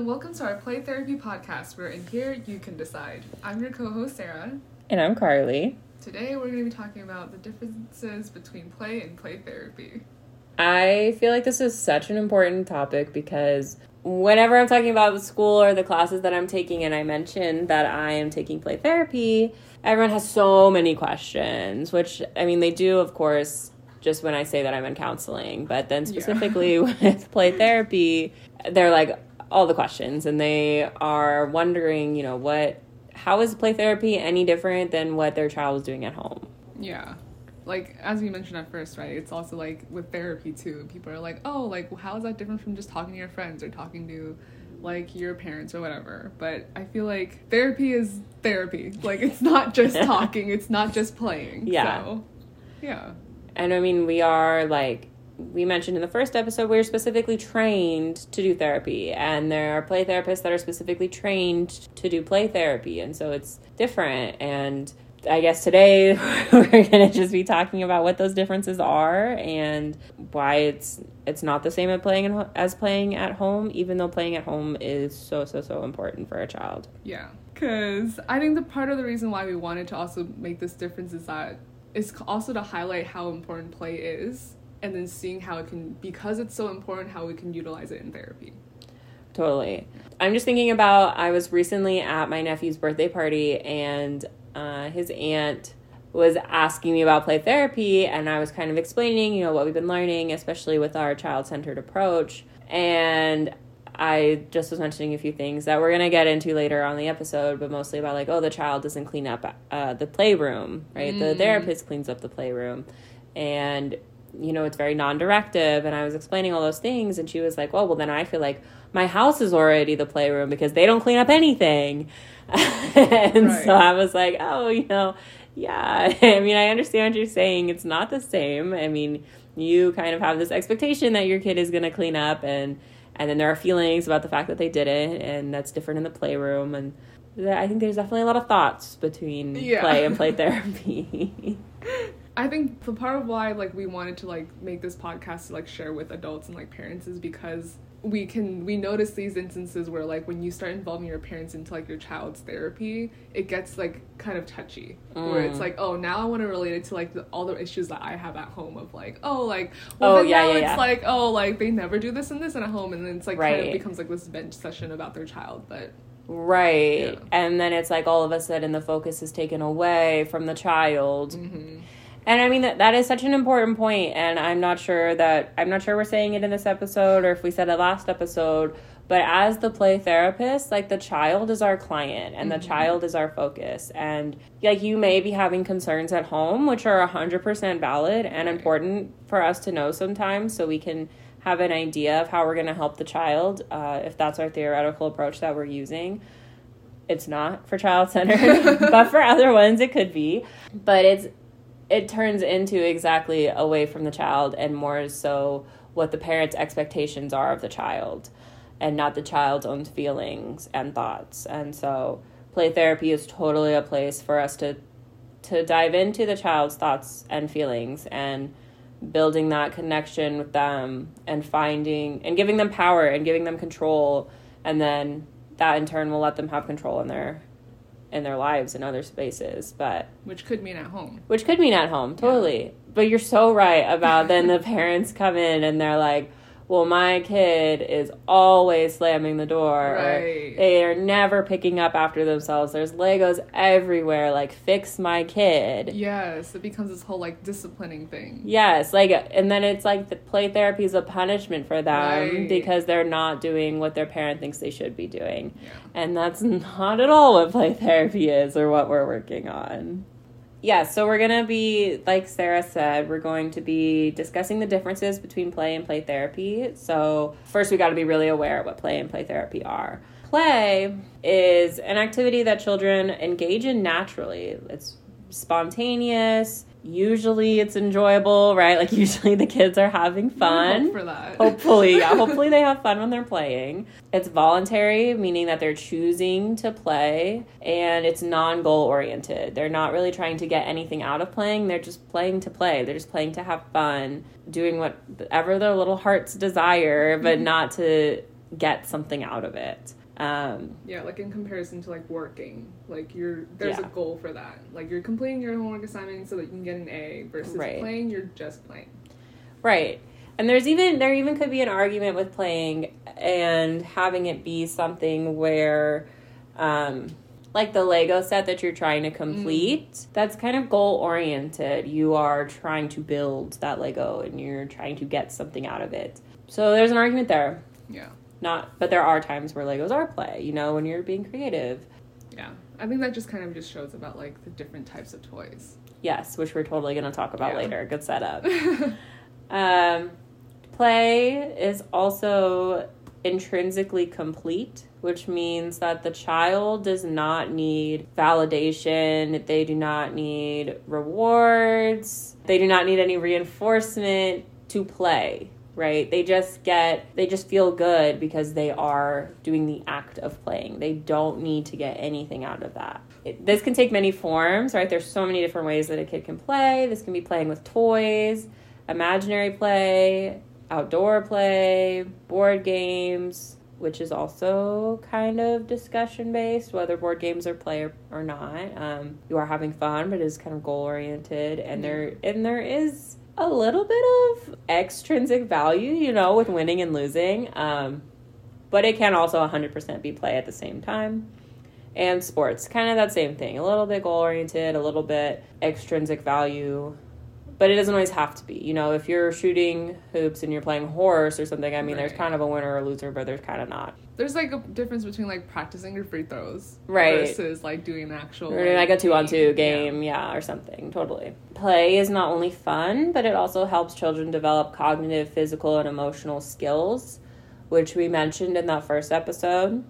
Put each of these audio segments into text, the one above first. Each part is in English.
and welcome to our Play Therapy podcast, where in here you can decide. I'm your co host, Sarah. And I'm Carly. Today we're going to be talking about the differences between play and play therapy. I feel like this is such an important topic because whenever I'm talking about school or the classes that I'm taking, and I mention that I am taking play therapy, everyone has so many questions, which, I mean, they do, of course, just when I say that I'm in counseling. But then specifically yeah. with play therapy, they're like all the questions and they are wondering, you know, what, how is play therapy any different than what their child is doing at home? Yeah like as we mentioned at first, right? It's also like with therapy too. People are like, "Oh, like how is that different from just talking to your friends or talking to like your parents or whatever?" But I feel like therapy is therapy. Like it's not just talking, it's not just playing. Yeah. So, yeah. And I mean, we are like we mentioned in the first episode, we are specifically trained to do therapy, and there are play therapists that are specifically trained to do play therapy, and so it's different and I guess today we're going to just be talking about what those differences are and why it's it's not the same as playing in, as playing at home even though playing at home is so so so important for a child. Yeah. Cuz I think the part of the reason why we wanted to also make this difference is that it's also to highlight how important play is and then seeing how it can because it's so important how we can utilize it in therapy. Totally. I'm just thinking about I was recently at my nephew's birthday party and uh, his aunt was asking me about play therapy and I was kind of explaining, you know, what we've been learning, especially with our child-centered approach. And I just was mentioning a few things that we're going to get into later on the episode, but mostly about like, oh, the child doesn't clean up uh, the playroom, right? Mm. The therapist cleans up the playroom. And, you know, it's very non directive. And I was explaining all those things. And she was like, well, well, then I feel like my house is already the playroom because they don't clean up anything. and right. so I was like, oh, you know, yeah. I mean, I understand what you're saying. It's not the same. I mean, you kind of have this expectation that your kid is going to clean up and and then there are feelings about the fact that they didn't and that's different in the playroom and I think there's definitely a lot of thoughts between yeah. play and play therapy. I think the part of why like we wanted to like make this podcast to like share with adults and like parents is because we can we notice these instances where like when you start involving your parents into like your child's therapy it gets like kind of touchy mm. where it's mm. like oh now i want to relate it to like the, all the issues that i have at home of like oh like well oh, yeah, now yeah, it's yeah. like oh like they never do this and this in a home and then it's like right. kind of becomes like this bench session about their child but right yeah. and then it's like all of a sudden the focus is taken away from the child mm-hmm and I mean that that is such an important point, and I'm not sure that I'm not sure we're saying it in this episode or if we said it last episode. But as the play therapist, like the child is our client and mm-hmm. the child is our focus. And like you may be having concerns at home, which are 100% valid and important for us to know sometimes so we can have an idea of how we're going to help the child uh, if that's our theoretical approach that we're using it's not for child centered, but for other ones it could be. But it's it turns into exactly away from the child and more so what the parents' expectations are of the child and not the child's own feelings and thoughts. And so play therapy is totally a place for us to to dive into the child's thoughts and feelings and building that connection with them and finding and giving them power and giving them control and then that in turn will let them have control in their in their lives in other spaces but which could mean at home which could mean at home totally yeah. but you're so right about then the parents come in and they're like well, my kid is always slamming the door. Right. they are never picking up after themselves. There's Legos everywhere. Like, fix my kid. Yes, it becomes this whole like disciplining thing. Yes, like, and then it's like the play therapy is a punishment for them right. because they're not doing what their parent thinks they should be doing. Yeah. And that's not at all what play therapy is or what we're working on yeah, so we're going to be, like Sarah said, we're going to be discussing the differences between play and play therapy. So, first, we got to be really aware of what play and play therapy are. Play is an activity that children engage in naturally, it's spontaneous, usually it's enjoyable, right? Like usually the kids are having fun. Hopefully, yeah. hopefully they have fun when they're playing. It's voluntary, meaning that they're choosing to play, and it's non-goal oriented. They're not really trying to get anything out of playing. They're just playing to play. They're just playing to have fun, doing whatever their little hearts desire, but mm-hmm. not to get something out of it. Um, yeah, like in comparison to like working, like you're there's Yeah. a goal for that. Like you're completing your homework assignment so that you can get an A versus Right. playing, you're just playing. Right. And there's even there even could be an argument with playing and having it be something where um like the Lego set that you're trying to complete, that's kind of goal oriented. You are trying to build that Lego and you're trying to get something out of it. So there's an argument there. Yeah. Not but there are times where Legos are play, you know, when you're being creative. Yeah. I think that just kind of just shows about like the different types of toys. Yes, which we're totally going to talk about Yeah. later. Good setup. Um, play is also intrinsically complete, which means that the child does not need validation, they do not need rewards, they do not need any reinforcement to play. Right? They just get, they just feel good because they are doing the act of playing. They don't need to get anything out of that. It, this can take many forms, right? There's so many different ways that a kid can play. This can be playing with toys, imaginary play, outdoor play, board games, which is also kind of discussion based, whether board games are play or, or not. Um, you are having fun, but it is kind of goal oriented, and there and there is a little bit of extrinsic value, you know, with winning and losing. Um, but it can also 100% be play at the same time. And sports, kind of that same thing. A little bit goal oriented, a little bit extrinsic value, but it doesn't always have to be. You know, if you're shooting hoops and you're playing horse or something, I mean, there's kind of a winner or loser, but there's kind of not. There's like a difference between like practicing your free throws Right. versus like doing an actual Or like a two on two game. game, yeah. or something. Totally. Play is not only fun, but it also helps children develop cognitive, physical, and emotional skills, which we mentioned in that first episode.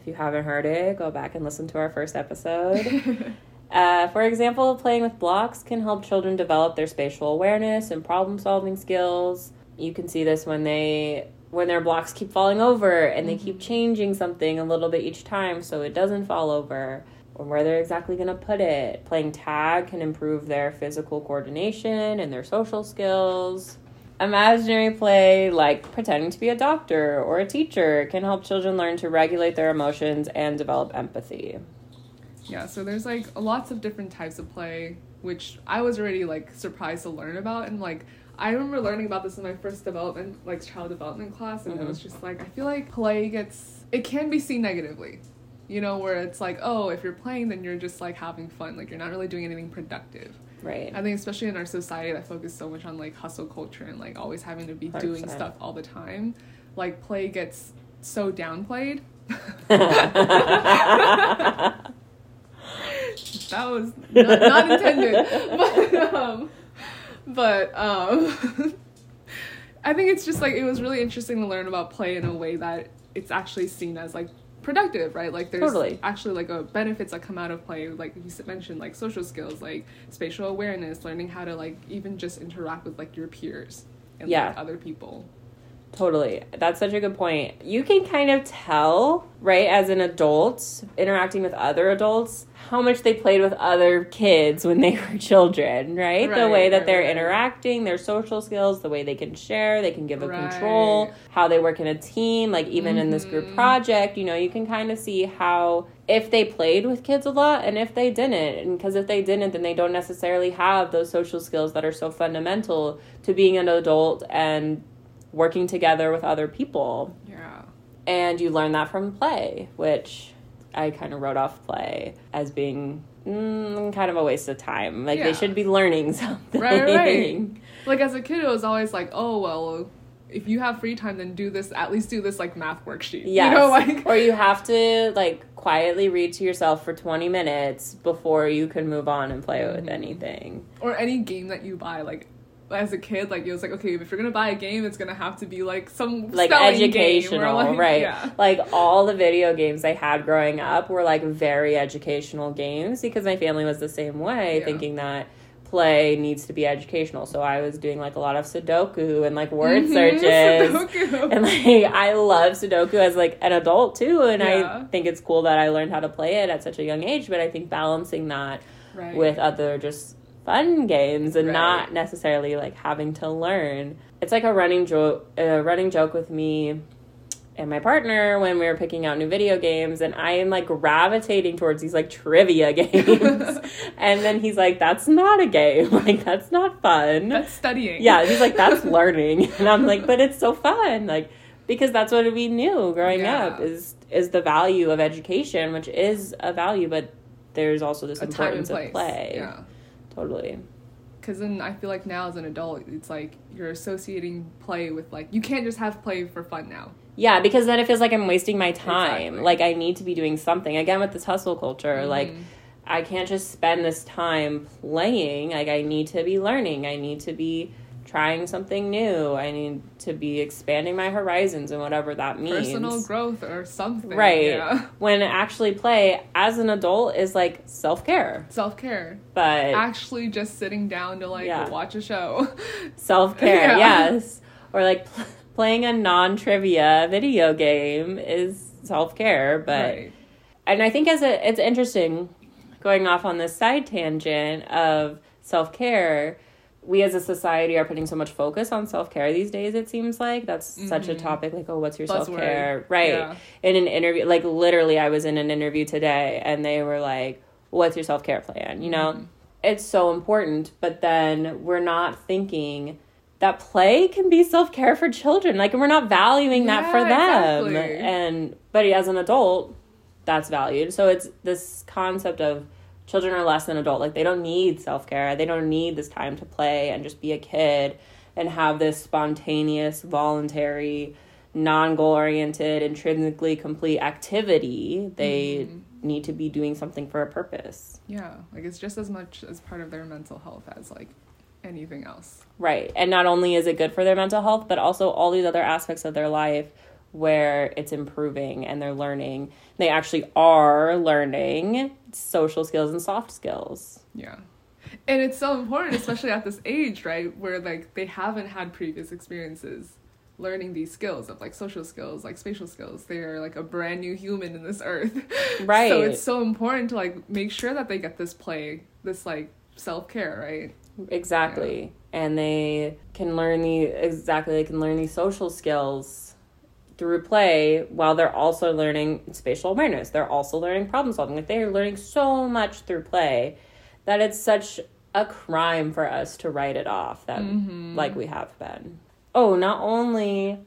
If you haven't heard it, go back and listen to our first episode. Uh, for example, playing with blocks can help children develop their spatial awareness and problem solving skills. You can see this when they when their blocks keep falling over and they keep changing something a little bit each time so it doesn't fall over or where they're exactly going to put it. Playing tag can improve their physical coordination and their social skills. Imaginary play, like pretending to be a doctor or a teacher, can help children learn to regulate their emotions and develop empathy. Yeah, so there's like lots of different types of play, which I was already like surprised to learn about, and like I remember learning about this in my first development, like child development class, and it was just like I feel like play gets it can be seen negatively, you know, where it's like oh if you're playing then you're just like having fun, like you're not really doing anything productive. Right. I think especially in our society that focuses so much on like hustle culture and like always having to be doing 100%. stuff all the time, like play gets so downplayed. that was not, not intended but um but um i think it's just like it was really interesting to learn about play in a way that it's actually seen as like productive right like there's Totally. actually like a benefits that come out of play like you mentioned like social skills like spatial awareness learning how to like even just interact with like your peers and Yeah. like, other people Totally. That's such a good point. You can kind of tell, right, as an adult interacting with other adults, how much they played with other kids when they were children, right? the way that right, they're right. interacting, their social skills, the way they can share, they can give a control, how they work in a team, like even in this group Mhm. project, you know, you can kind of see how if they played with kids a lot and if they didn't. And because if they didn't, then they don't necessarily have those social skills that are so fundamental to being an adult and working together with other people. yeah And you learn that from play, which I kind of wrote off play as being mm, kind of a waste of time. Like Yeah. they should be learning something. Right, right. like as a kid it was always like oh well if you have free time then do this at least do this like math worksheet Yes. you know like or you have to like quietly read to yourself for 20 minutes before you can move on and play with Mhm. anything. or any game that you buy like as a kid like it was like okay if you're gonna buy a game it's gonna have to be like some Like educational, like, right? yeah Like all the video games I had growing up were like very educational games because my family was the same way, Yeah. thinking that play needs to be educational. So I was doing like a lot of Sudoku and like word Mhm, searches. Sudoku. And like I love Sudoku as like an adult too, and Yeah. I think it's cool that I learned how to play it at such a young age. But I think balancing that right with other just fun games and Right. not necessarily like having to learn. It's like a running joke. A running joke with me and my partner when we were picking out new video games and I am like gravitating towards these like trivia games. and then he's like, That's not a game. Like that's not fun. That's studying. Yeah, he's like, That's learning. And I'm like, But it's so fun. Like because that's what we knew growing yeah. up is is the value of education, which is a value, but there's also this a importance of play. Yeah. Totally because then I feel like now as an adult, it's like you're associating play with like you can't just have play for fun now. Yeah, because then it feels like I'm wasting my time. Exactly. Like I need to be doing something. Again with this hustle culture, mm-hmm. like I can't just spend this time playing. Like I need to be learning. I need to be trying something new. I need to be expanding my horizons and whatever that means. Personal growth or something. Right. Yeah. When actually play as an adult is like self care. Self care. But actually just sitting down to like yeah. watch a show. Self care, yeah. yes. Or like pl- playing a non trivia video game is self care. But right. and I think as a it's interesting going off on this side tangent of self care we as a society are putting so much focus on self care these days. It seems like that's mm-hmm. such a mm-hmm. topic. Like, oh, what's your self care? Right. Yeah. In an interview, like literally, I was in an interview today, and they were like, "What's your self care plan?" You know, mm-hmm. it's so important. But then we're not thinking that play can be self care for children. Like, we're not valuing yeah, that for them. Exactly. And but as an adult, that's valued. So it's this concept of children are less than adult. Like they don't need self care. They don't need this time to play and just be a kid and have this spontaneous, voluntary, non goal oriented, intrinsically complete activity. They mm-hmm. need to be doing something for a purpose. Yeah. Like it's just as much as part of their mental health as like anything else. Right. And not only is it good for their mental health, but also all these other aspects of their life where it's improving and they're learning. They actually are learning social skills and soft skills. Yeah. And it's so important, especially at this age, right? Where like they haven't had previous experiences learning these skills of like social skills, like spatial skills. They are like a brand new human in this earth. Right. so it's so important to like make sure that they get this play, this like self care, right? Exactly. Yeah. And they can learn the exactly they can learn these social skills through play while they're also learning spatial awareness. They're also learning problem solving. Like they are learning so much through play that it's such a crime for us to write it off that mm-hmm. like we have been. Oh, not only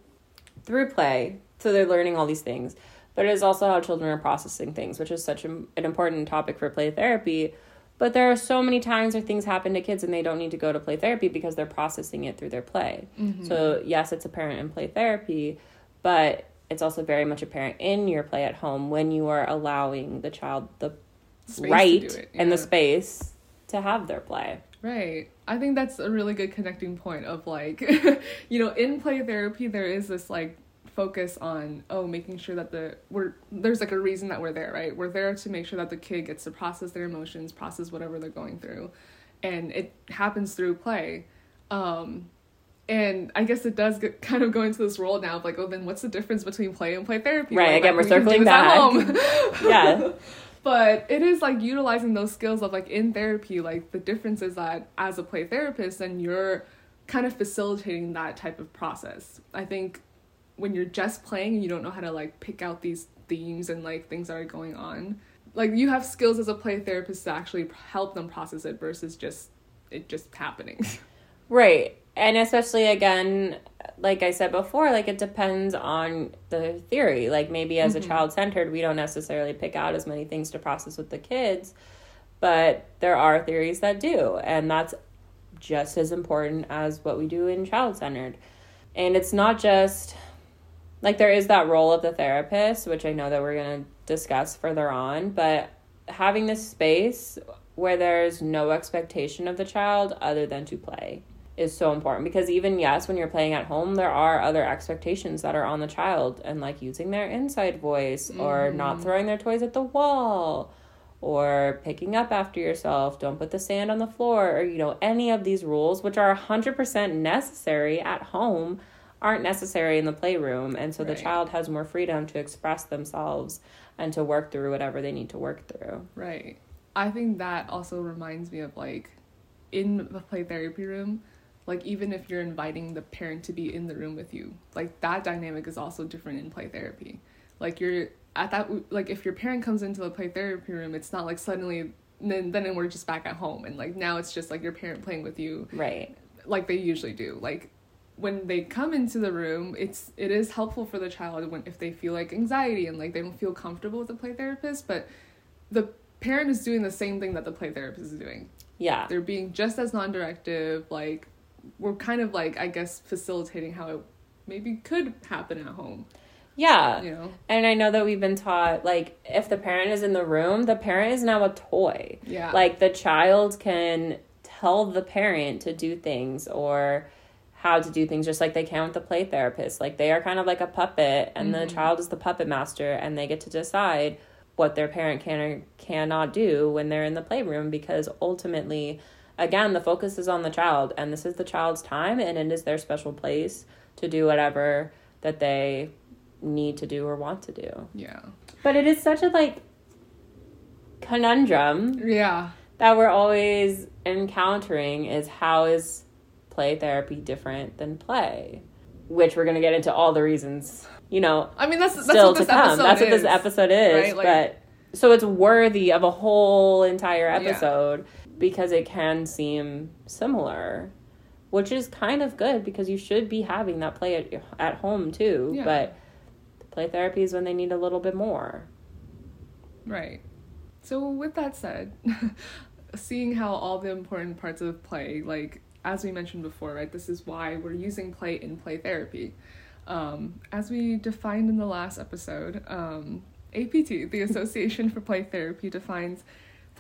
through play, so they're learning all these things, but it is also how children are processing things, which is such a, an important topic for play therapy. But there are so many times where things happen to kids and they don't need to go to play therapy because they're processing it through their play. Mm-hmm. So, yes, it's apparent in play therapy, but it's also very much apparent in your play at home when you are allowing the child the space right yeah. and the space to have their play. Right. I think that's a really good connecting point of like, you know, in play therapy there is this like focus on oh making sure that the we're there's like a reason that we're there, right? We're there to make sure that the kid gets to process their emotions, process whatever they're going through. And it happens through play. Um and I guess it does get, kind of go into this role now of like, oh, then what's the difference between play and play therapy? Right. Like, again, we're circling back. yeah. But it is like utilizing those skills of like in therapy, like the difference is that as a play therapist, then you're kind of facilitating that type of process. I think when you're just playing and you don't know how to like pick out these themes and like things that are going on, like you have skills as a play therapist to actually help them process it versus just it just happening. Right and especially again like i said before like it depends on the theory. Like maybe as mm-hmm. a child centered we don't necessarily pick out as many things to process with the kids but there are theories that do and that's just as important as what we do in child centered and it's not just like there is that role of the therapist which i know that we're going to discuss further on but having this space where there's no expectation of the child other than to play is so important because even yes when you're playing at home there are other expectations that are on the child and like using their inside voice mm. or not mm-hmm. throwing their toys at the wall or picking up after yourself don't put the sand on the floor or you know any of these rules which are 100% necessary at home aren't necessary in the playroom and so right. the child has more freedom to express themselves and to work through whatever they need to work through right i think that also reminds me of like in the play therapy room like even if you're inviting the parent to be in the room with you like that dynamic is also different in play therapy. Like you're at that like if your parent comes into the play therapy room it's not like suddenly then then we're just back at home. And like now it's just like your parent playing with you. Right. Like they usually do. Like when they come into the room it's it is helpful for the child when if they feel like anxiety and like they don't feel comfortable with the play therapist but the parent is doing the same thing that the play therapist is doing. Yeah. They're being just as non-directive like we're kind of like i guess facilitating how it maybe could happen at home yeah. You know? And I know that we've been taught like if the parent is in the room, the parent is now a toy. Yeah. Like the child can tell the parent to do things or how to do things just like they can with the play therapist. Like they are kind of like a puppet and mm-hmm. the child is the puppet master and they get to decide what their parent can or cannot do when they're in the playroom because ultimately again the focus is on the child and this is the child's time and it is their special place to do whatever that they need to do or want to do. Yeah. But it is such a like conundrum. Yeah. That we're always encountering is how is play therapy different than play? Which we're gonna get into all the reasons. You know, I mean that's, that's still to come. That's what this episode is. Right? Like, but so it's worthy of a whole entire episode yeah. Because it can seem similar which is kind of good because you should be having that play at, at home too. Yeah. But play therapy is when they need a little bit more. Right. So, with that said, seeing how all the important parts of play, like as we mentioned before, right, this is why we're using play in play therapy. Um, as we defined in the last episode, um, APT, the Association for Play Therapy, defines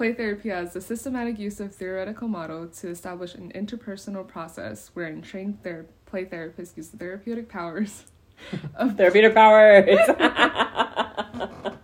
play therapy as the systematic use of theoretical model to establish an interpersonal process wherein trained ther- play therapists use the therapeutic powers of therapeutic powers.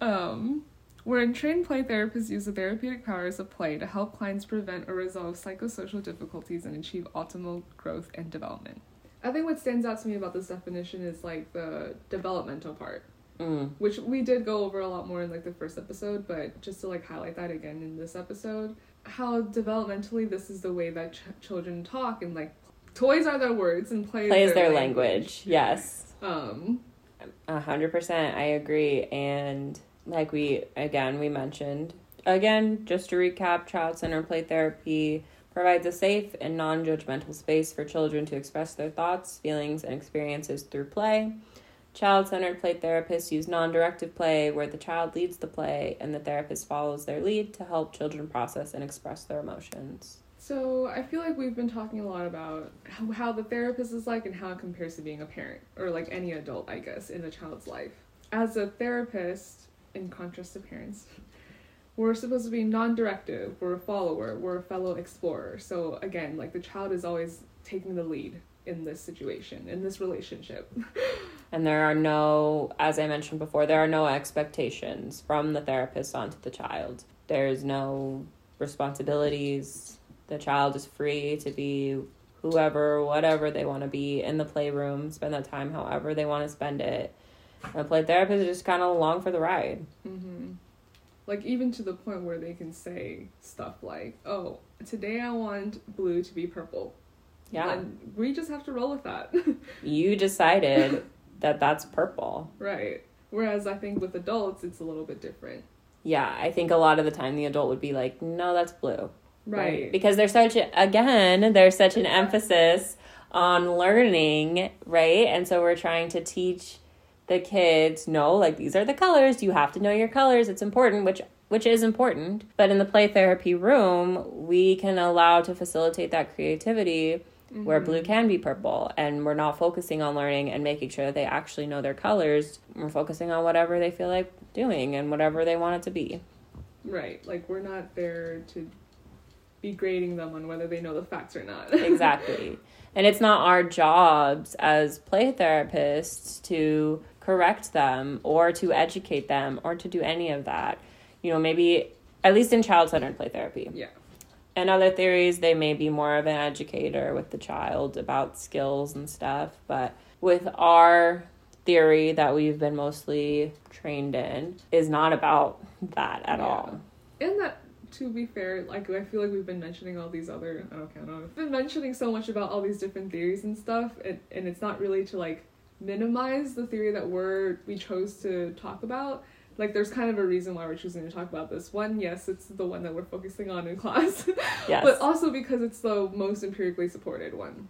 um, wherein trained play therapists use the therapeutic powers of play to help clients prevent or resolve psychosocial difficulties and achieve optimal growth and development. I think what stands out to me about this definition is like the developmental part. Mm. Which we did go over a lot more in like the first episode, but just to like highlight that again in this episode, how developmentally this is the way that ch- children talk and like toys are their words and play, play is their, their language. language. Yes. Um. A hundred percent, I agree. And like we again we mentioned again, just to recap, child centered play therapy provides a safe and non judgmental space for children to express their thoughts, feelings, and experiences through play. Child centered play therapists use non directive play where the child leads the play and the therapist follows their lead to help children process and express their emotions. So I feel like we've been talking a lot about how, the therapist is like and how it compares to being a parent or like any adult, I guess, in a child's life. As a therapist, in contrast to parents, we're supposed to be non-directive. We're a follower. We're a fellow explorer. So again, like the child is always taking the lead in this situation, in this relationship. and there are no, as I mentioned before, there are no expectations from the therapist onto the child. There's no responsibilities the child is free to be whoever, whatever they want to be in the playroom, spend that time however they want to spend it. And the play therapist is just kind of along for the ride. Mm-hmm. Like, even to the point where they can say stuff like, oh, today I want blue to be purple. Yeah. And we just have to roll with that. you decided that that's purple. Right. Whereas I think with adults, it's a little bit different. Yeah, I think a lot of the time the adult would be like, no, that's blue. Right. Because there's such again, there's such an emphasis on learning, right? And so we're trying to teach the kids, no, like these are the colors. You have to know your colors. It's important, which which is important. But in the play therapy room, we can allow to facilitate that creativity mm-hmm. where blue can be purple and we're not focusing on learning and making sure that they actually know their colors. We're focusing on whatever they feel like doing and whatever they want it to be. Right. Like we're not there to be grading them on whether they know the facts or not. exactly. And it's not our jobs as play therapists to correct them or to educate them or to do any of that. You know, maybe at least in child centered play therapy. Yeah. And other theories, they may be more of an educator with the child about skills and stuff. But with our theory that we've been mostly trained in, is not about that at yeah. all. And that to be fair, like I feel like we've been mentioning all these other I don't know. I've been mentioning so much about all these different theories and stuff, and, and it's not really to like minimize the theory that we're we chose to talk about. Like there's kind of a reason why we're choosing to talk about this. One, yes, it's the one that we're focusing on in class. Yes. but also because it's the most empirically supported one.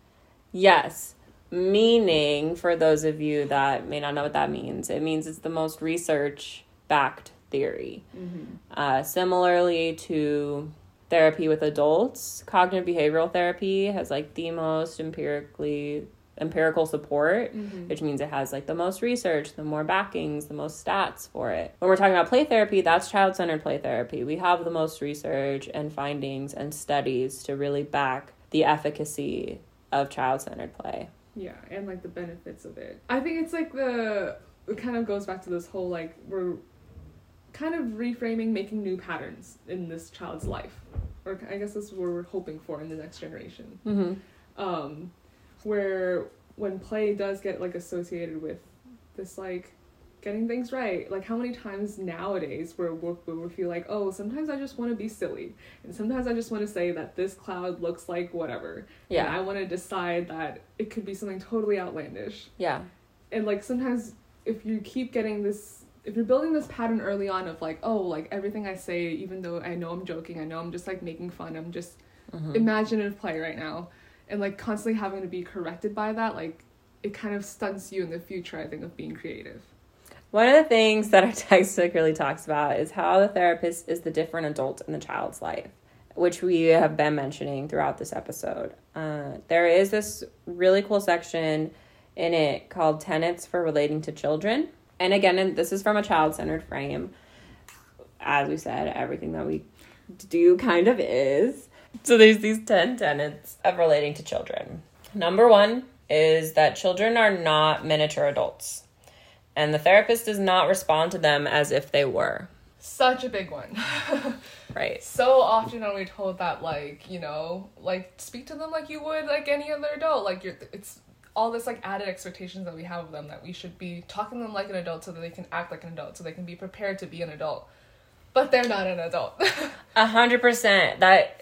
Yes. Meaning, for those of you that may not know what that means, it means it's the most research backed theory. Mm-hmm. Uh, similarly to therapy with adults, cognitive behavioral therapy has like the most empirically empirical support, mm-hmm. which means it has like the most research, the more backings, the most stats for it. When we're talking about play therapy, that's child centered play therapy. We have the most research and findings and studies to really back the efficacy of child centered play. Yeah, and like the benefits of it. I think it's like the it kind of goes back to this whole like we're kind of reframing, making new patterns in this child's life, or I guess that's what we're hoping for in the next generation. Mm-hmm. Um, where when play does get like associated with this like getting things right like how many times nowadays where we we feel like oh sometimes i just want to be silly and sometimes i just want to say that this cloud looks like whatever yeah. And i want to decide that it could be something totally outlandish. Yeah. And like sometimes if you keep getting this if you're building this pattern early on of like oh like everything i say even though i know i'm joking i know i'm just like making fun i'm just mm-hmm. imaginative play right now and like constantly having to be corrected by that like it kind of stunts you in the future i think of being creative. One of the things that our textbook really talks about is how the therapist is the different adult in the child's life which we have been mentioning throughout this episode. Uh, there is this really cool section in it called tenets for relating to children. And again this is from a child-centered frame. As we said everything that we do kind of is so there's these 10 tenets of relating to children. Number one is that children are not miniature adults, and the therapist does not respond to them as if they were. Such a big one. right. So often are we told that, like, you know, like, speak to them like you would, like, any other adult. Like, you're, it's all this like added expectations that we have of them that we should be talking to them like an adult so that they can act like an adult so they can be prepared to be an adult but they're not an adult a hundred percent that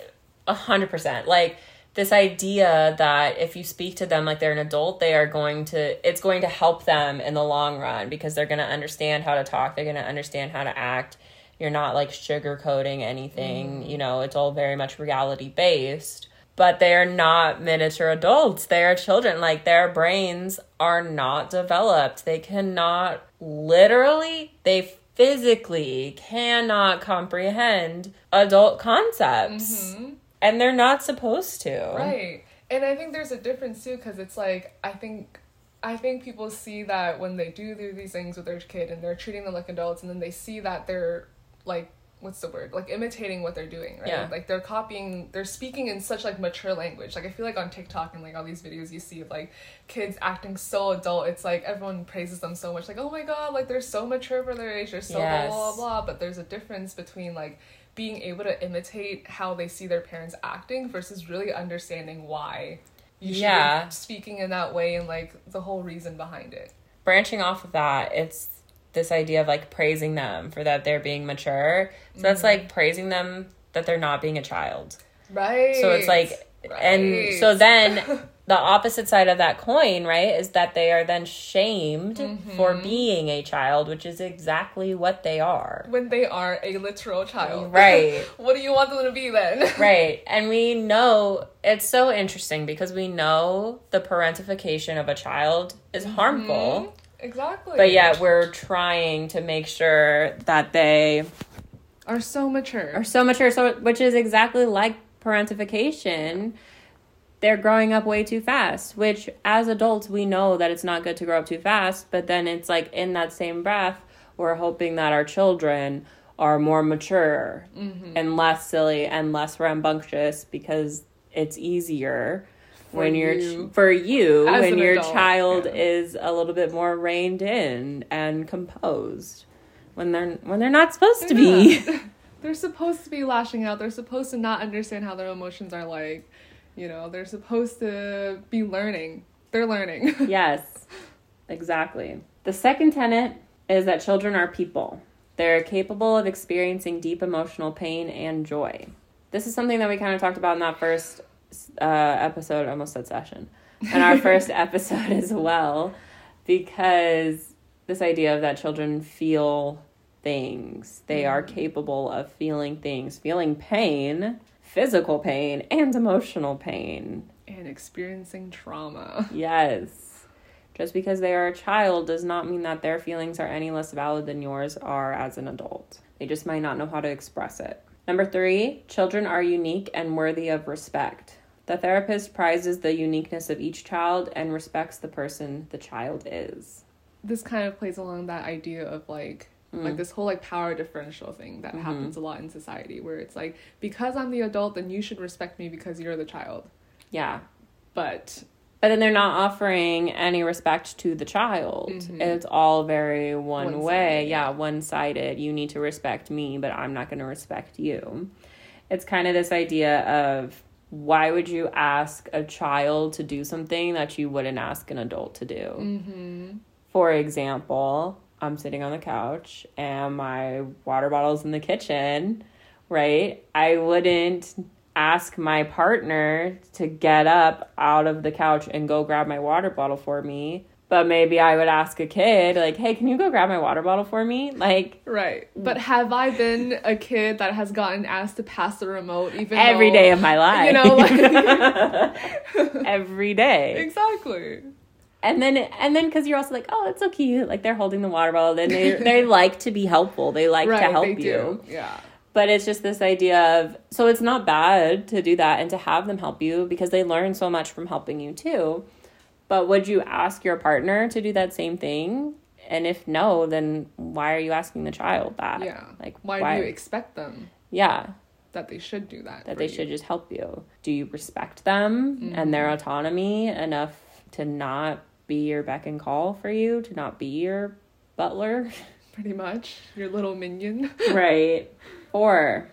a hundred percent. Like this idea that if you speak to them like they're an adult, they are going to it's going to help them in the long run because they're going to understand how to talk, they're going to understand how to act. You're not like sugarcoating anything, mm. you know, it's all very much reality based. But they're not miniature adults. They are children. Like their brains are not developed. They cannot literally, they physically cannot comprehend adult concepts. Mm-hmm and they're not supposed to. Right. And I think there's a difference too cuz it's like I think I think people see that when they do do these things with their kid and they're treating them like adults and then they see that they're like what's the word like imitating what they're doing right yeah. like they're copying they're speaking in such like mature language like i feel like on tiktok and like all these videos you see of like kids acting so adult it's like everyone praises them so much like oh my god like they're so mature for their age they're so yes. blah, blah blah but there's a difference between like being able to imitate how they see their parents acting versus really understanding why you should yeah. be speaking in that way and like the whole reason behind it. Branching off of that, it's this idea of like praising them for that they're being mature. So mm-hmm. that's like praising them that they're not being a child. Right. So it's like right. and so then the opposite side of that coin, right, is that they are then shamed mm-hmm. for being a child, which is exactly what they are. When they are a literal child. Right. what do you want them to be then? right. And we know it's so interesting because we know the parentification of a child is mm-hmm. harmful. Exactly. But yet we're trying to make sure that they are so mature. Are so mature, so which is exactly like parentification they're growing up way too fast, which as adults we know that it's not good to grow up too fast, but then it's like in that same breath, we're hoping that our children are more mature mm-hmm. and less silly and less rambunctious because it's easier for when you're you, for you when your adult, child yeah. is a little bit more reined in and composed when they're when they're not supposed they're to be. they're supposed to be lashing out. They're supposed to not understand how their emotions are like you know, they're supposed to be learning. They're learning. yes, exactly. The second tenet is that children are people. They're capable of experiencing deep emotional pain and joy. This is something that we kind of talked about in that first uh, episode, I almost said session, in our first episode as well, because this idea of that children feel things, they are mm-hmm. capable of feeling things, feeling pain, physical pain, and emotional pain. And experiencing trauma. Yes. Just because they are a child does not mean that their feelings are any less valid than yours are as an adult. They just might not know how to express it. Number three, children are unique and worthy of respect. The therapist prizes the uniqueness of each child and respects the person the child is. This kind of plays along that idea of like mm. like this whole like power differential thing that mm-hmm. happens a lot in society where it's like because I'm the adult then you should respect me because you're the child. Yeah. But but then they're not offering any respect to the child. Mm-hmm. It's all very one one-sided, way. Yeah, one sided. You need to respect me, but I'm not going to respect you. It's kind of this idea of why would you ask a child to do something that you wouldn't ask an adult to do? Mm-hmm. For example, I'm sitting on the couch and my water bottle's in the kitchen, right? I wouldn't ask my partner to get up out of the couch and go grab my water bottle for me but maybe I would ask a kid, like, hey, can you go grab my water bottle for me? Like, right. But have I been a kid that has gotten asked to pass the remote even every though, day of my life? You know, like every day. Exactly. And then, and then, because you're also like, oh, it's so cute. Like they're holding the water bottle. Then they they like to be helpful. They like right, to help you. Do. Yeah. But it's just this idea of so it's not bad to do that and to have them help you because they learn so much from helping you too but would you ask your partner to do that same thing? And if no, then why are you asking the child that? Yeah. Like why, why? do you expect them? Yeah. That they should do that. That they you. should just help you. Do you respect them mm-hmm. and their autonomy enough to not be your beck and call for you, to not be your butler? Pretty much. Your little minion. right. Four,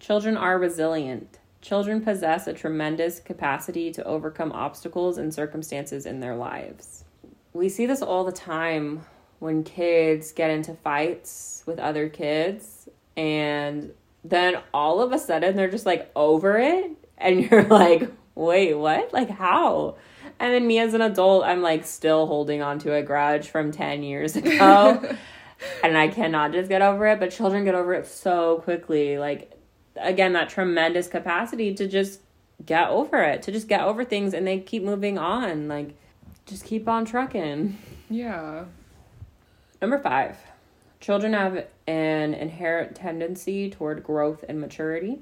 children are resilient. Children possess a tremendous capacity to overcome obstacles and circumstances in their lives. We see this all the time when kids get into fights with other kids, and then all of a sudden they're just like over it, and you're like, wait, what? Like, how? And then me as an adult, I'm like still holding on to a grudge from 10 years ago. and I cannot just get over it, but children get over it so quickly. Like, again that tremendous capacity to just get over it, to just get over things and they keep moving on. Like just keep on trucking. Yeah. Number 5. Children have an inherent tendency toward growth and maturity.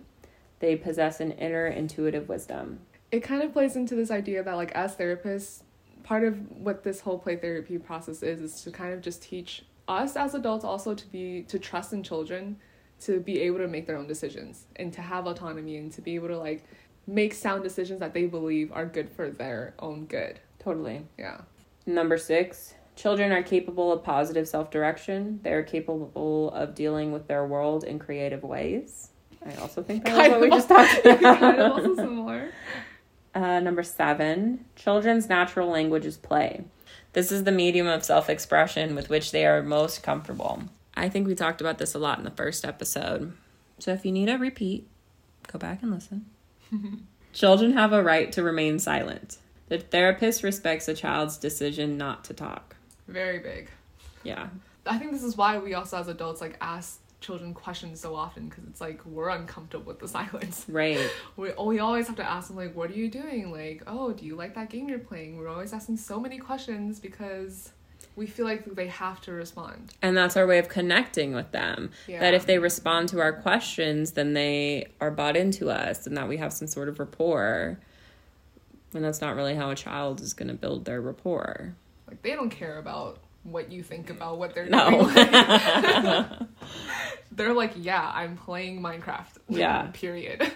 They possess an inner intuitive wisdom. It kind of plays into this idea that like as therapists, part of what this whole play therapy process is is to kind of just teach us as adults also to be to trust in children to be able to make their own decisions and to have autonomy and to be able to like make sound decisions that they believe are good for their own good. Totally. Yeah. Number six, children are capable of positive self direction. They're capable of dealing with their world in creative ways. I also think that's what we just talked about. kind of also similar. Uh, number seven, children's natural language is play. This is the medium of self expression with which they are most comfortable. I think we talked about this a lot in the first episode. So if you need a repeat, go back and listen. Children have a right to remain silent. The therapist respects a child's decision not to talk. Very big. Yeah. I think this is why we also, as adults, like ask children questions so often because it's like we're uncomfortable with the silence. Right. We oh, we always have to ask them like, "What are you doing?" Like, "Oh, do you like that game you're playing?" We're always asking so many questions because we feel like they have to respond. And that's our way of connecting with them. Yeah. That if they respond to our questions, then they are bought into us and that we have some sort of rapport. And that's not really how a child is going to build their rapport. Like they don't care about what you think about what they're no. doing. they're like, yeah, I'm playing Minecraft. yeah. Period.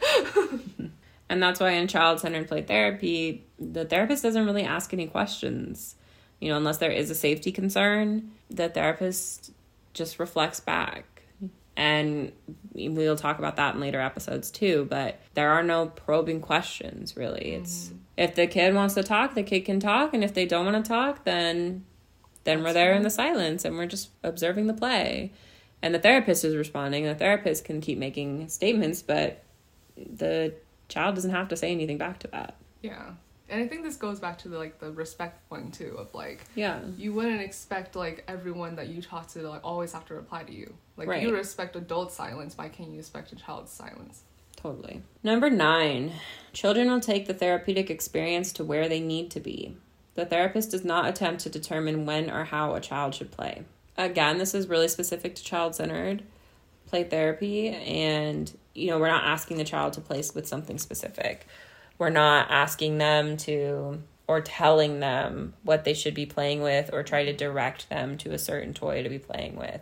and that's why in child centered play therapy, the therapist doesn't really ask any questions you know, unless there is a safety concern, the therapist just reflects back. And we'll talk about that in later episodes too, but there are no probing questions really. It's mm-hmm. if the kid wants to talk, the kid can talk, and if they don't want to talk, then then That's we're there in the silence and we're just observing the play. and the therapist is responding. The therapist can keep making statements, but the child doesn't have to say anything back to that. Yeah. And I think this goes back to the like the respect point too of like yeah you wouldn't expect like everyone that you talk to like always have to reply to you like Right. you respect adult silence why can't you respect a child's silence Totally. Number nine, children will take the therapeutic experience to where they need to be. The therapist does not attempt to determine when or how a child should play. Again, this is really specific to child centered play therapy, and you know, we're not asking the child to play with something specific. We're not asking them to or telling them what they should be playing with or try to direct them to a certain toy to be playing with.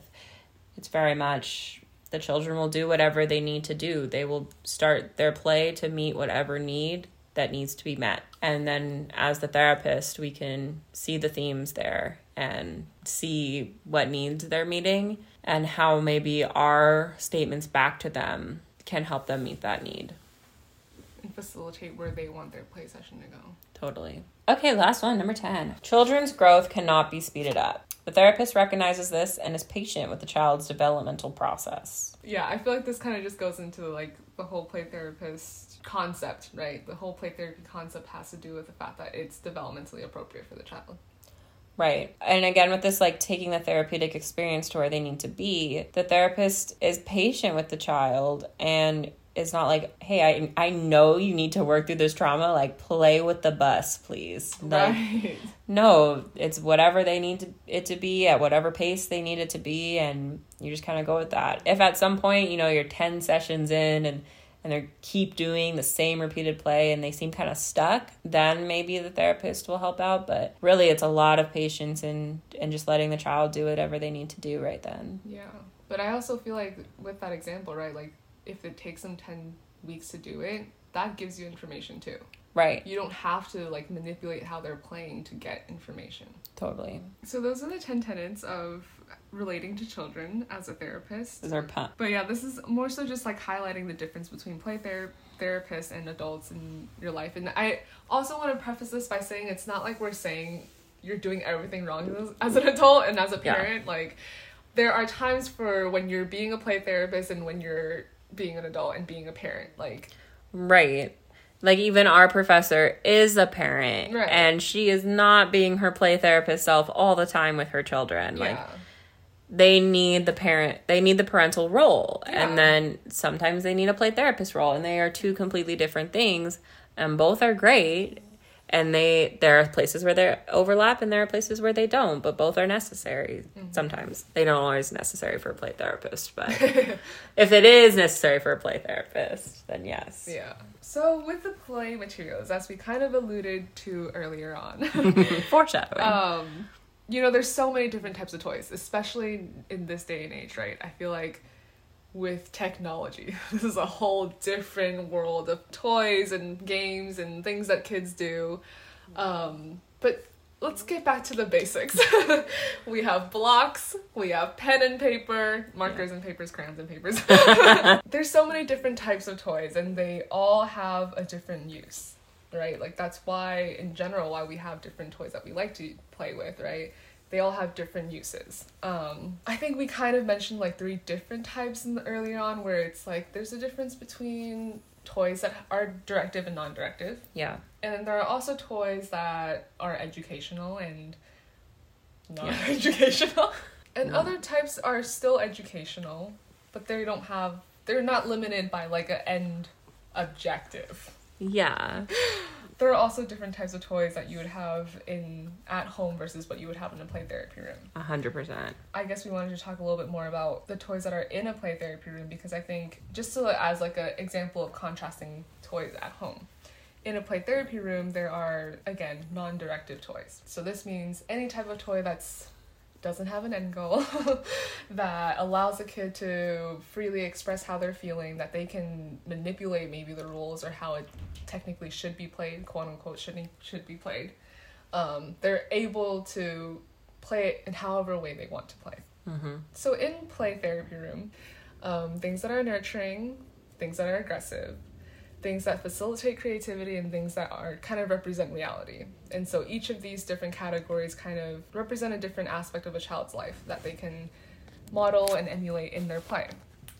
It's very much the children will do whatever they need to do. They will start their play to meet whatever need that needs to be met. And then as the therapist, we can see the themes there and see what needs they're meeting and how maybe our statements back to them can help them meet that need. and facilitate where they want their play session to go Totally. Okay, last one, number 10. Children's growth cannot be speeded up. The therapist recognizes this and is patient with the child's developmental process. yeah i feel like this kind of just goes into like the whole play therapist concept right the whole play therapy concept has to do with the fact that it's developmentally appropriate for the child Right. And again, with this, like taking the therapeutic experience to where they need to be, the therapist is patient with the child and is not like, hey, I, I know you need to work through this trauma. Like, play with the bus, please. Like, right no, it's whatever they need to, it to be at whatever pace they need it to be. And you just kind of go with that. If at some point, you know, you're 10 sessions in and and they keep doing the same repeated play and they seem kind of stuck, then maybe the therapist will help out. But really, it's a lot of patience and and just letting the child do whatever they need to do right then. Yeah. But I also feel like with that example, right, like if it takes them 10 weeks to do it, that gives you information too. Right. You don't have to like manipulate how they're playing to get information. Totally. So those are the 10 tenets of relating to children as a therapist. Those are pump. But yeah, this is more so just like highlighting the difference between play ther- therapists and adults in your life. And I also want to preface this by saying it's not like we're saying you're doing everything wrong as, an adult and as a Yeah. parent. Like, there are times for when you're being a play therapist and when you're being an adult and being a parent. Like, Right. Like even our professor is a parent Right. and she is not being her play therapist self all the time with her children. Like they need the parent they need the parental role Yeah. and then sometimes they need a play therapist role and they are two completely different things and both are great and they there are places where they overlap and there are places where they don't but both are necessary Mm-hmm. sometimes they don't always necessary for a play therapist but if it is necessary for a play therapist then yes Yeah. So with the play materials, as we kind of alluded to earlier on, foreshadowing um, you know, there's so many different types of toys, especially in this day and age, right? I feel like with technology, this is a whole different world of toys and games and things that kids do. Um, but let's get back to the basics. we have blocks, we have pen and paper, markers and papers, crayons and papers. There's so many different types of toys and they all have a different use, right? Like that's why in general why we have different toys that we like to play with, right? They all have different uses. Um, I think we kind of mentioned like three different types in the earlier on where it's like there's a difference between toys that are directive and non-directive. yeah And then there are also toys that are educational and non-educational. And No. other types are still educational, but they don't have they're not limited by like an end objective. yeah There are also different types of toys that you would have in at home versus what you would have in a play therapy room. a hundred percent I guess we wanted to talk a little bit more about the toys that are in a play therapy room because I think just to as like an example of contrasting toys at home. In a play therapy room, there are again non-directive toys. So this means any type of toy that's doesn't have an end goal, that allows the kid to freely express how they're feeling, that they can manipulate maybe the rules or how it technically should be played, quote unquote should should be played. Um, they're able to play it in however way they want to play. mm-hmm. So in play therapy room, um, things that are nurturing, things that are aggressive, things that facilitate creativity, and things that are kind of represent reality. And so each of these different categories kind of represent a different aspect of a child's life that they can model and emulate in their play.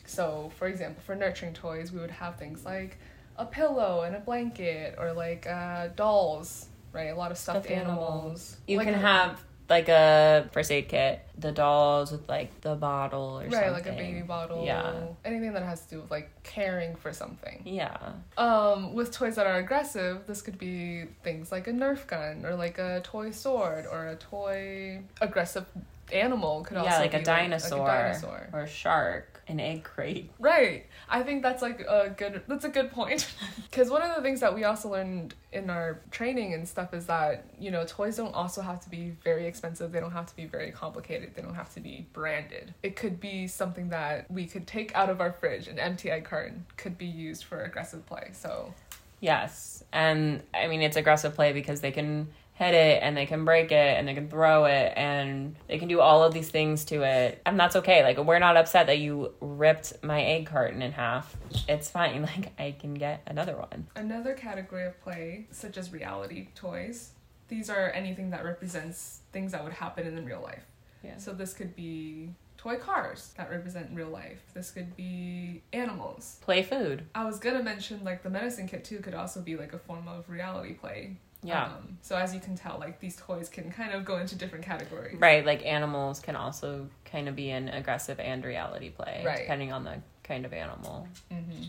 So, for example, for nurturing toys, we would have things like a pillow and a blanket, or like uh, dolls, right? A lot of stuffed, stuffed animals. animals. You like can have like a first aid kit, the dolls with like the bottle or right, something. like a baby bottle. Yeah. Anything that has to do with like caring for something. Yeah. Um, with toys that are aggressive, this could be things like a Nerf gun or like a toy sword or a toy aggressive animal could also yeah, like a dinosaur, like a dinosaur or a shark an egg crate. Right. I think that's like a good that's a good point. Cuz one of the things that we also learned in our training and stuff is that, you know, toys don't also have to be very expensive. They don't have to be very complicated. They don't have to be branded. It could be something that we could take out of our fridge. An empty egg carton could be used for aggressive play. So Yes. And I mean it's aggressive play because they can hit it and they can break it and they can throw it and they can do all of these things to it. And that's okay. Like, we're not upset that you ripped my egg carton in half. It's fine. Like, I can get another one. Another category of play, such as reality toys, these are anything that represents things that would happen in real life. Yeah. So this could be toy cars that represent real life. This could be animals. Play food. I was gonna mention like the medicine kit too could also be like a form of reality play yeah. Um, so as you can tell, like these toys can kind of go into different categories. Right. Like animals can also kind of be in aggressive and reality play, right. depending on the kind of animal. Mm-hmm.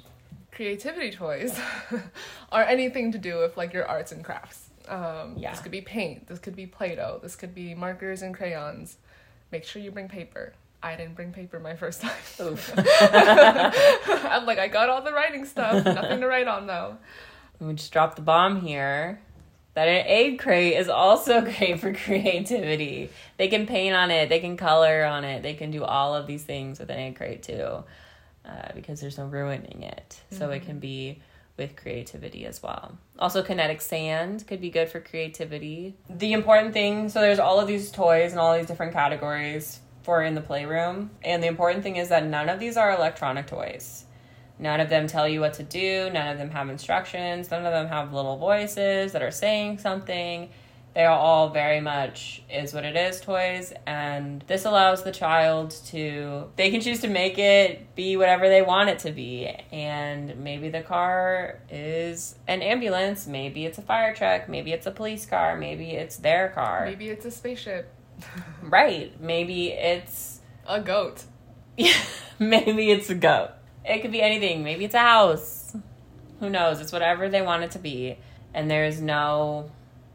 Creativity toys are anything to do with like your arts and crafts. Um, yeah. This could be paint. This could be Play-Doh. This could be markers and crayons. Make sure you bring paper. I didn't bring paper my first time. I'm like, I got all the writing stuff. Nothing to write on though. We just dropped the bomb here that an egg crate is also great for creativity. They can paint on it, they can color on it, they can do all of these things with an egg crate too, uh, because there's no ruining it. Mm-hmm. So it can mm-hmm. be with creativity as well. Also, kinetic sand could be good for creativity. The important thing so there's all of these toys and all these different categories for in the playroom, and the important thing is that none of these are electronic toys. None of them tell you what to do. None of them have instructions. None of them have little voices that are saying something. They are all very much is what it is toys, and this allows the child to, they can choose to make it be whatever they want it to be. And maybe the car is an ambulance, maybe it's a fire truck, maybe it's a police car, maybe it's their car. Maybe it's a spaceship. right. Maybe it's a goat. Maybe it's a goat. It could be anything. Maybe it's a house. Who knows? It's whatever they want it to be. And there's no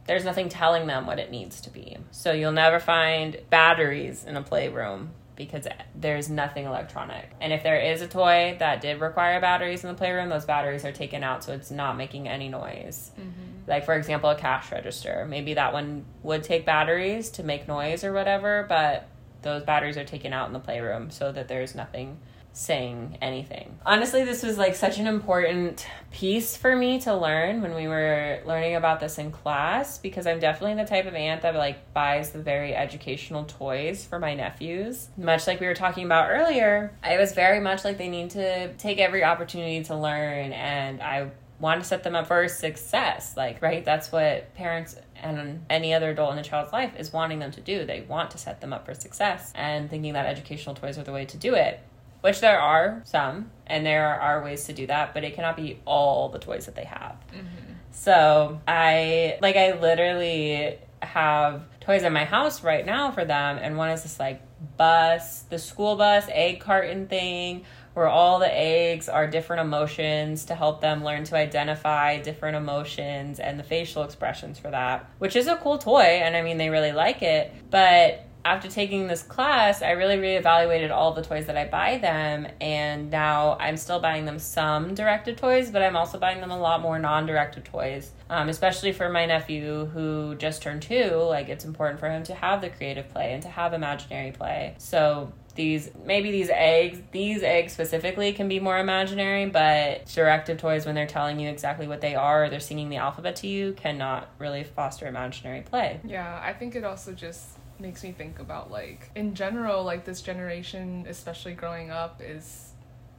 there's nothing telling them what it needs to be. So you'll never find batteries in a playroom because there's nothing electronic. And if there is a toy that did require batteries in the playroom, those batteries are taken out so it's not making any noise. Mm-hmm. Like, for example, a cash register. Maybe that one would take batteries to make noise or whatever, but those batteries are taken out in the playroom so that there's nothing saying anything. Honestly, this was like such an important piece for me to learn when we were learning about this in class because I'm definitely the type of aunt that like buys the very educational toys for my nephews. Much like we were talking about earlier, I was very much like they need to take every opportunity to learn and I want to set them up for success. Like, right? That's what parents and any other adult in a child's life is wanting them to do. They want to set them up for success and thinking that educational toys are the way to do it which there are some, and there are ways to do that, but it cannot be all the toys that they have. Mm-hmm. So I, like, I literally have toys in my house right now for them, and one is this, like, bus, the school bus, egg carton thing, where all the eggs are different emotions to help them learn to identify different emotions and the facial expressions for that, which is a cool toy, and I mean, they really like it, but after taking this class, I really reevaluated all the toys that I buy them, and now I'm still buying them some directed toys, but I'm also buying them a lot more non directed toys. Um, especially for my nephew who just turned two, like it's important for him to have the creative play and to have imaginary play. So these maybe these eggs these eggs specifically can be more imaginary but directive toys when they're telling you exactly what they are or they're singing the alphabet to you cannot really foster imaginary play yeah i think it also just makes me think about like in general like this generation especially growing up is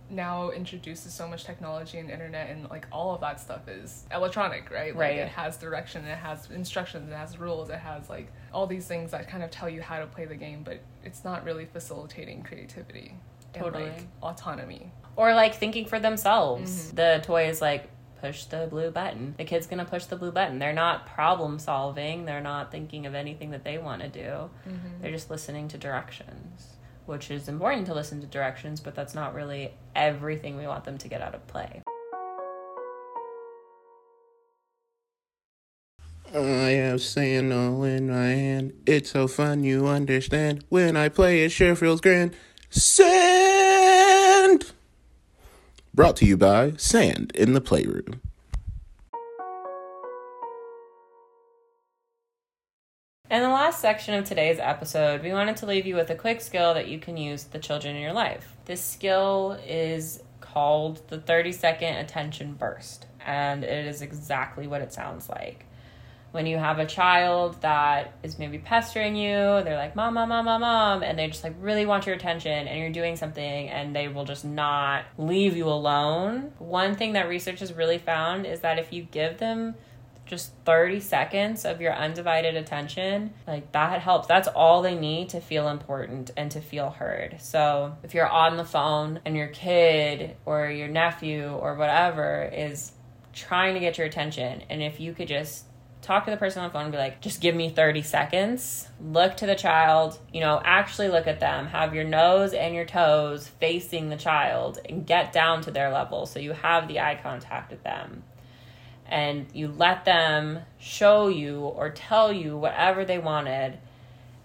now introduces so much technology and internet and like all of that stuff is electronic, right? Like Right. it has direction, it has instructions, it has rules, it has like all these things that kind of tell you how to play the game, but it's not really facilitating creativity Totally. and like autonomy. or like thinking for Mm-hmm. themselves. The toy is like push the blue button. The kid's gonna push the blue button. They're not problem solving. They're not thinking of anything that they want to do. Mm-hmm. They're just listening to directions, which is important to listen to directions, but that's not really everything we want them to get out of play. I have sand all in my hand. It's so fun, you understand. When I play, it sure feels grand. Sand! Brought to you by Sand in the Playroom. In the last section of today's episode, we wanted to leave you with a quick skill that you can use with the children in your life. This skill is called the 30 second attention burst, and it is exactly what it sounds like. When you have a child that is maybe pestering you, they're like, Mom, Mom, Mom, Mom, Mom, and they just like really want your attention, and you're doing something, and they will just not leave you alone. One thing that research has really found is that if you give them just 30 seconds of your undivided attention, like that helps. That's all they need to feel important and to feel heard. So if you're on the phone and your kid or your nephew or whatever is trying to get your attention, and if you could just talk to the person on the phone and be like, just give me 30 seconds. Look to the child, you know, actually look at them. Have your nose and your toes facing the child and get down to their level so you have the eye contact with them and you let them show you or tell you whatever they wanted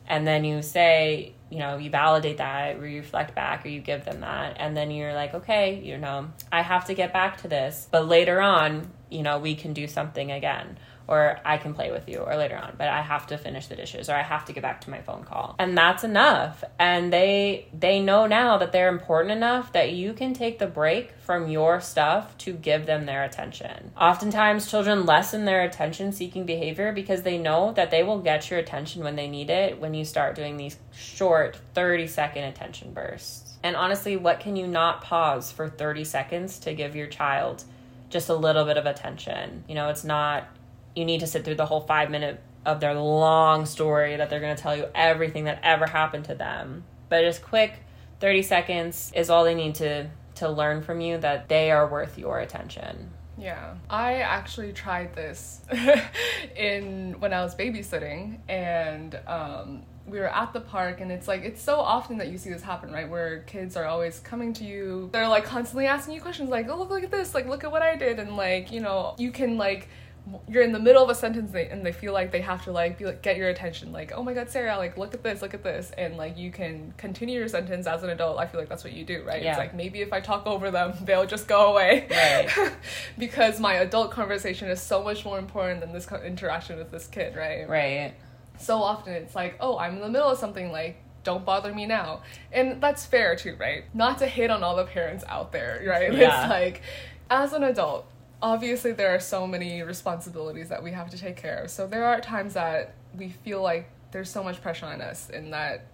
and then you say you know you validate that or you reflect back or you give them that and then you're like okay you know i have to get back to this but later on you know we can do something again or I can play with you or later on, but I have to finish the dishes or I have to get back to my phone call. And that's enough. And they they know now that they're important enough that you can take the break from your stuff to give them their attention. Oftentimes children lessen their attention seeking behavior because they know that they will get your attention when they need it when you start doing these short 30 second attention bursts. And honestly, what can you not pause for 30 seconds to give your child just a little bit of attention? You know, it's not you need to sit through the whole five minute of their long story that they're going to tell you everything that ever happened to them but just quick 30 seconds is all they need to to learn from you that they are worth your attention Yeah. I actually tried this in when I was babysitting and um we were at the park and it's like it's so often that you see this happen, right? Where kids are always coming to you. They're like constantly asking you questions like, "Oh, look look at this. Like look at what I did." And like, you know, you can like you're in the middle of a sentence they, and they feel like they have to like be like get your attention like oh my god sarah like look at this look at this and like you can continue your sentence as an adult i feel like that's what you do right? Yeah. it's like maybe if i talk over them they'll just go away. Right. because my adult conversation is so much more important than this interaction with this kid right? Right. So often it's like oh i'm in the middle of something like don't bother me now. And that's fair too right? Not to hate on all the parents out there right? Yeah. it's like as an adult obviously there are so many responsibilities that we have to take care of so there are times that we feel like there's so much pressure on us and that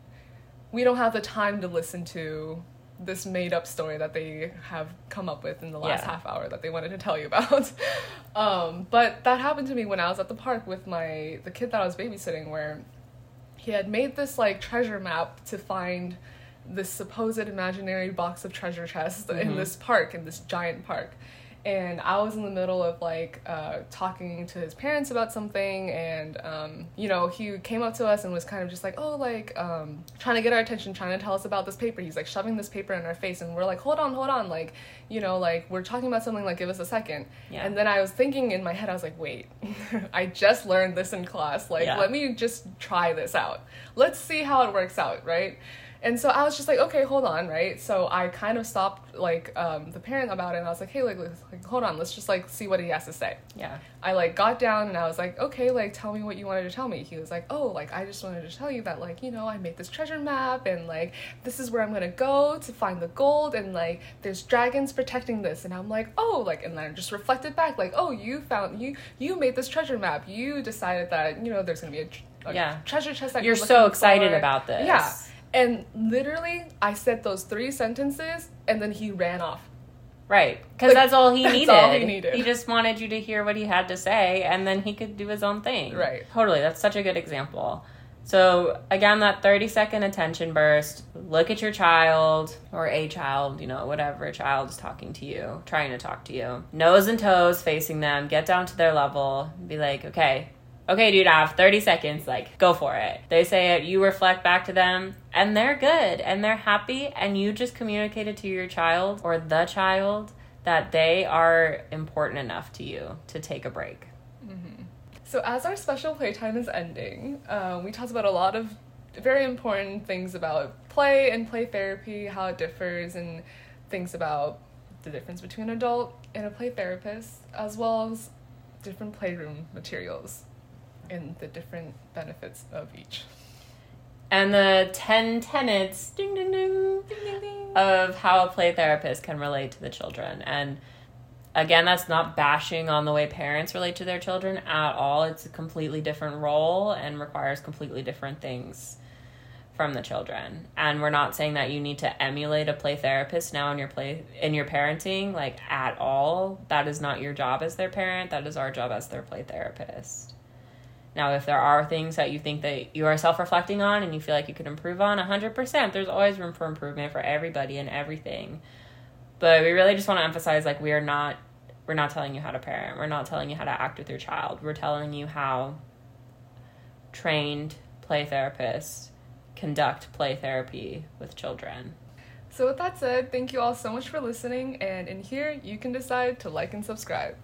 we don't have the time to listen to this made up story that they have come up with in the last Yeah. half hour that they wanted to tell you about. um, but that happened to me when I was at the park with my the kid that I was babysitting where he had made this like treasure map to find this supposed imaginary box of treasure chests in this park in this giant park and i was in the middle of like uh, talking to his parents about something and um, you know he came up to us and was kind of just like oh like um, trying to get our attention trying to tell us about this paper. He's like shoving this paper in our face and we're like hold on hold on like you know like we're talking about something like give us a second. Yeah. and then i was thinking in my head i was like wait i just learned this in class. Like Yeah. let me just try this out. Let's see how it works out right and so I was just like, okay, hold on, right? So I kind of stopped like um, the parent about it, and I was like, hey, like, like, hold on, let's just like see what he has to say. yeah I like got down and I was like, okay, like tell me what you wanted to tell me. He was like, oh, like I just wanted to tell you that like you know I made this treasure map and like this is where I'm gonna go to find the gold and like there's dragons protecting this and I'm like, oh, like and then I just reflected back like, oh, you found you you made this treasure map. You decided that you know there's gonna be a, tr- a Yeah. treasure chest that You're you're so excited for. about this. Yeah. And literally, I said those three sentences, and then he ran off. Right, because like, that's all he that's needed. All he needed. He just wanted you to hear what he had to say, and then he could do his own thing. Right. Totally. That's such a good example. So again, that 30 second attention burst, look at your child or a child, you know, whatever child is talking to you, trying to talk to you. Nose and toes facing them, get down to their level, be like, okay, okay, dude, I have 30 seconds, like, go for it. They say it, you reflect back to them, and they're good and they're happy, and you just communicated to your child or the child that they are important enough to you to take a break. So, as our special playtime is ending, um, we talked about a lot of very important things about play and play therapy, how it differs, and things about the difference between an adult and a play therapist, as well as different playroom materials and the different benefits of each. And the 10 tenets ding, ding, ding, ding, ding, ding, of how a play therapist can relate to the children. And again, that's not bashing on the way parents relate to their children at all. It's a completely different role and requires completely different things from the children. And we're not saying that you need to emulate a play therapist now in your play in your parenting like at all. That is not your job as their parent. That is our job as their play therapist. Now, if there are things that you think that you are self-reflecting on and you feel like you could improve on, 100%, there's always room for improvement for everybody and everything. But we really just want to emphasize like we are not we're not telling you how to parent. We're not telling you how to act with your child. We're telling you how trained play therapists conduct play therapy with children. So, with that said, thank you all so much for listening. And in here, you can decide to like and subscribe.